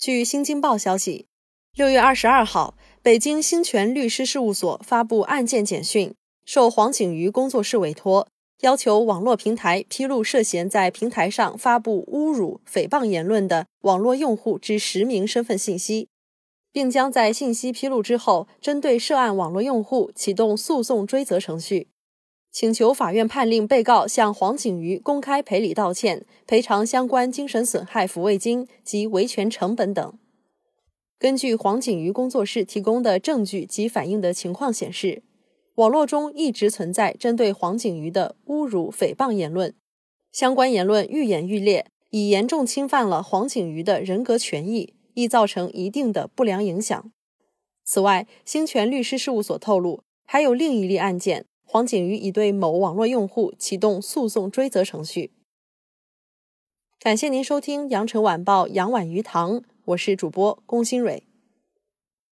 据《新京报》消息，六月二十二号，北京兴全律师事务所发布案件简讯，受黄景瑜工作室委托，要求网络平台披露涉嫌在平台上发布侮辱、诽谤言论的网络用户之实名身份信息，并将在信息披露之后，针对涉案网络用户启动诉讼追责程序。请求法院判令被告向黄景瑜公开赔礼道歉，赔偿相关精神损害抚慰金及维权成本等。根据黄景瑜工作室提供的证据及反映的情况显示，网络中一直存在针对黄景瑜的侮辱、诽谤言论，相关言论愈演愈烈，已严重侵犯了黄景瑜的人格权益，易造成一定的不良影响。此外，兴全律师事务所透露，还有另一例案件。黄景瑜已对某网络用户启动诉讼追责程序。感谢您收听《羊城晚报》羊晚鱼塘，我是主播龚新蕊。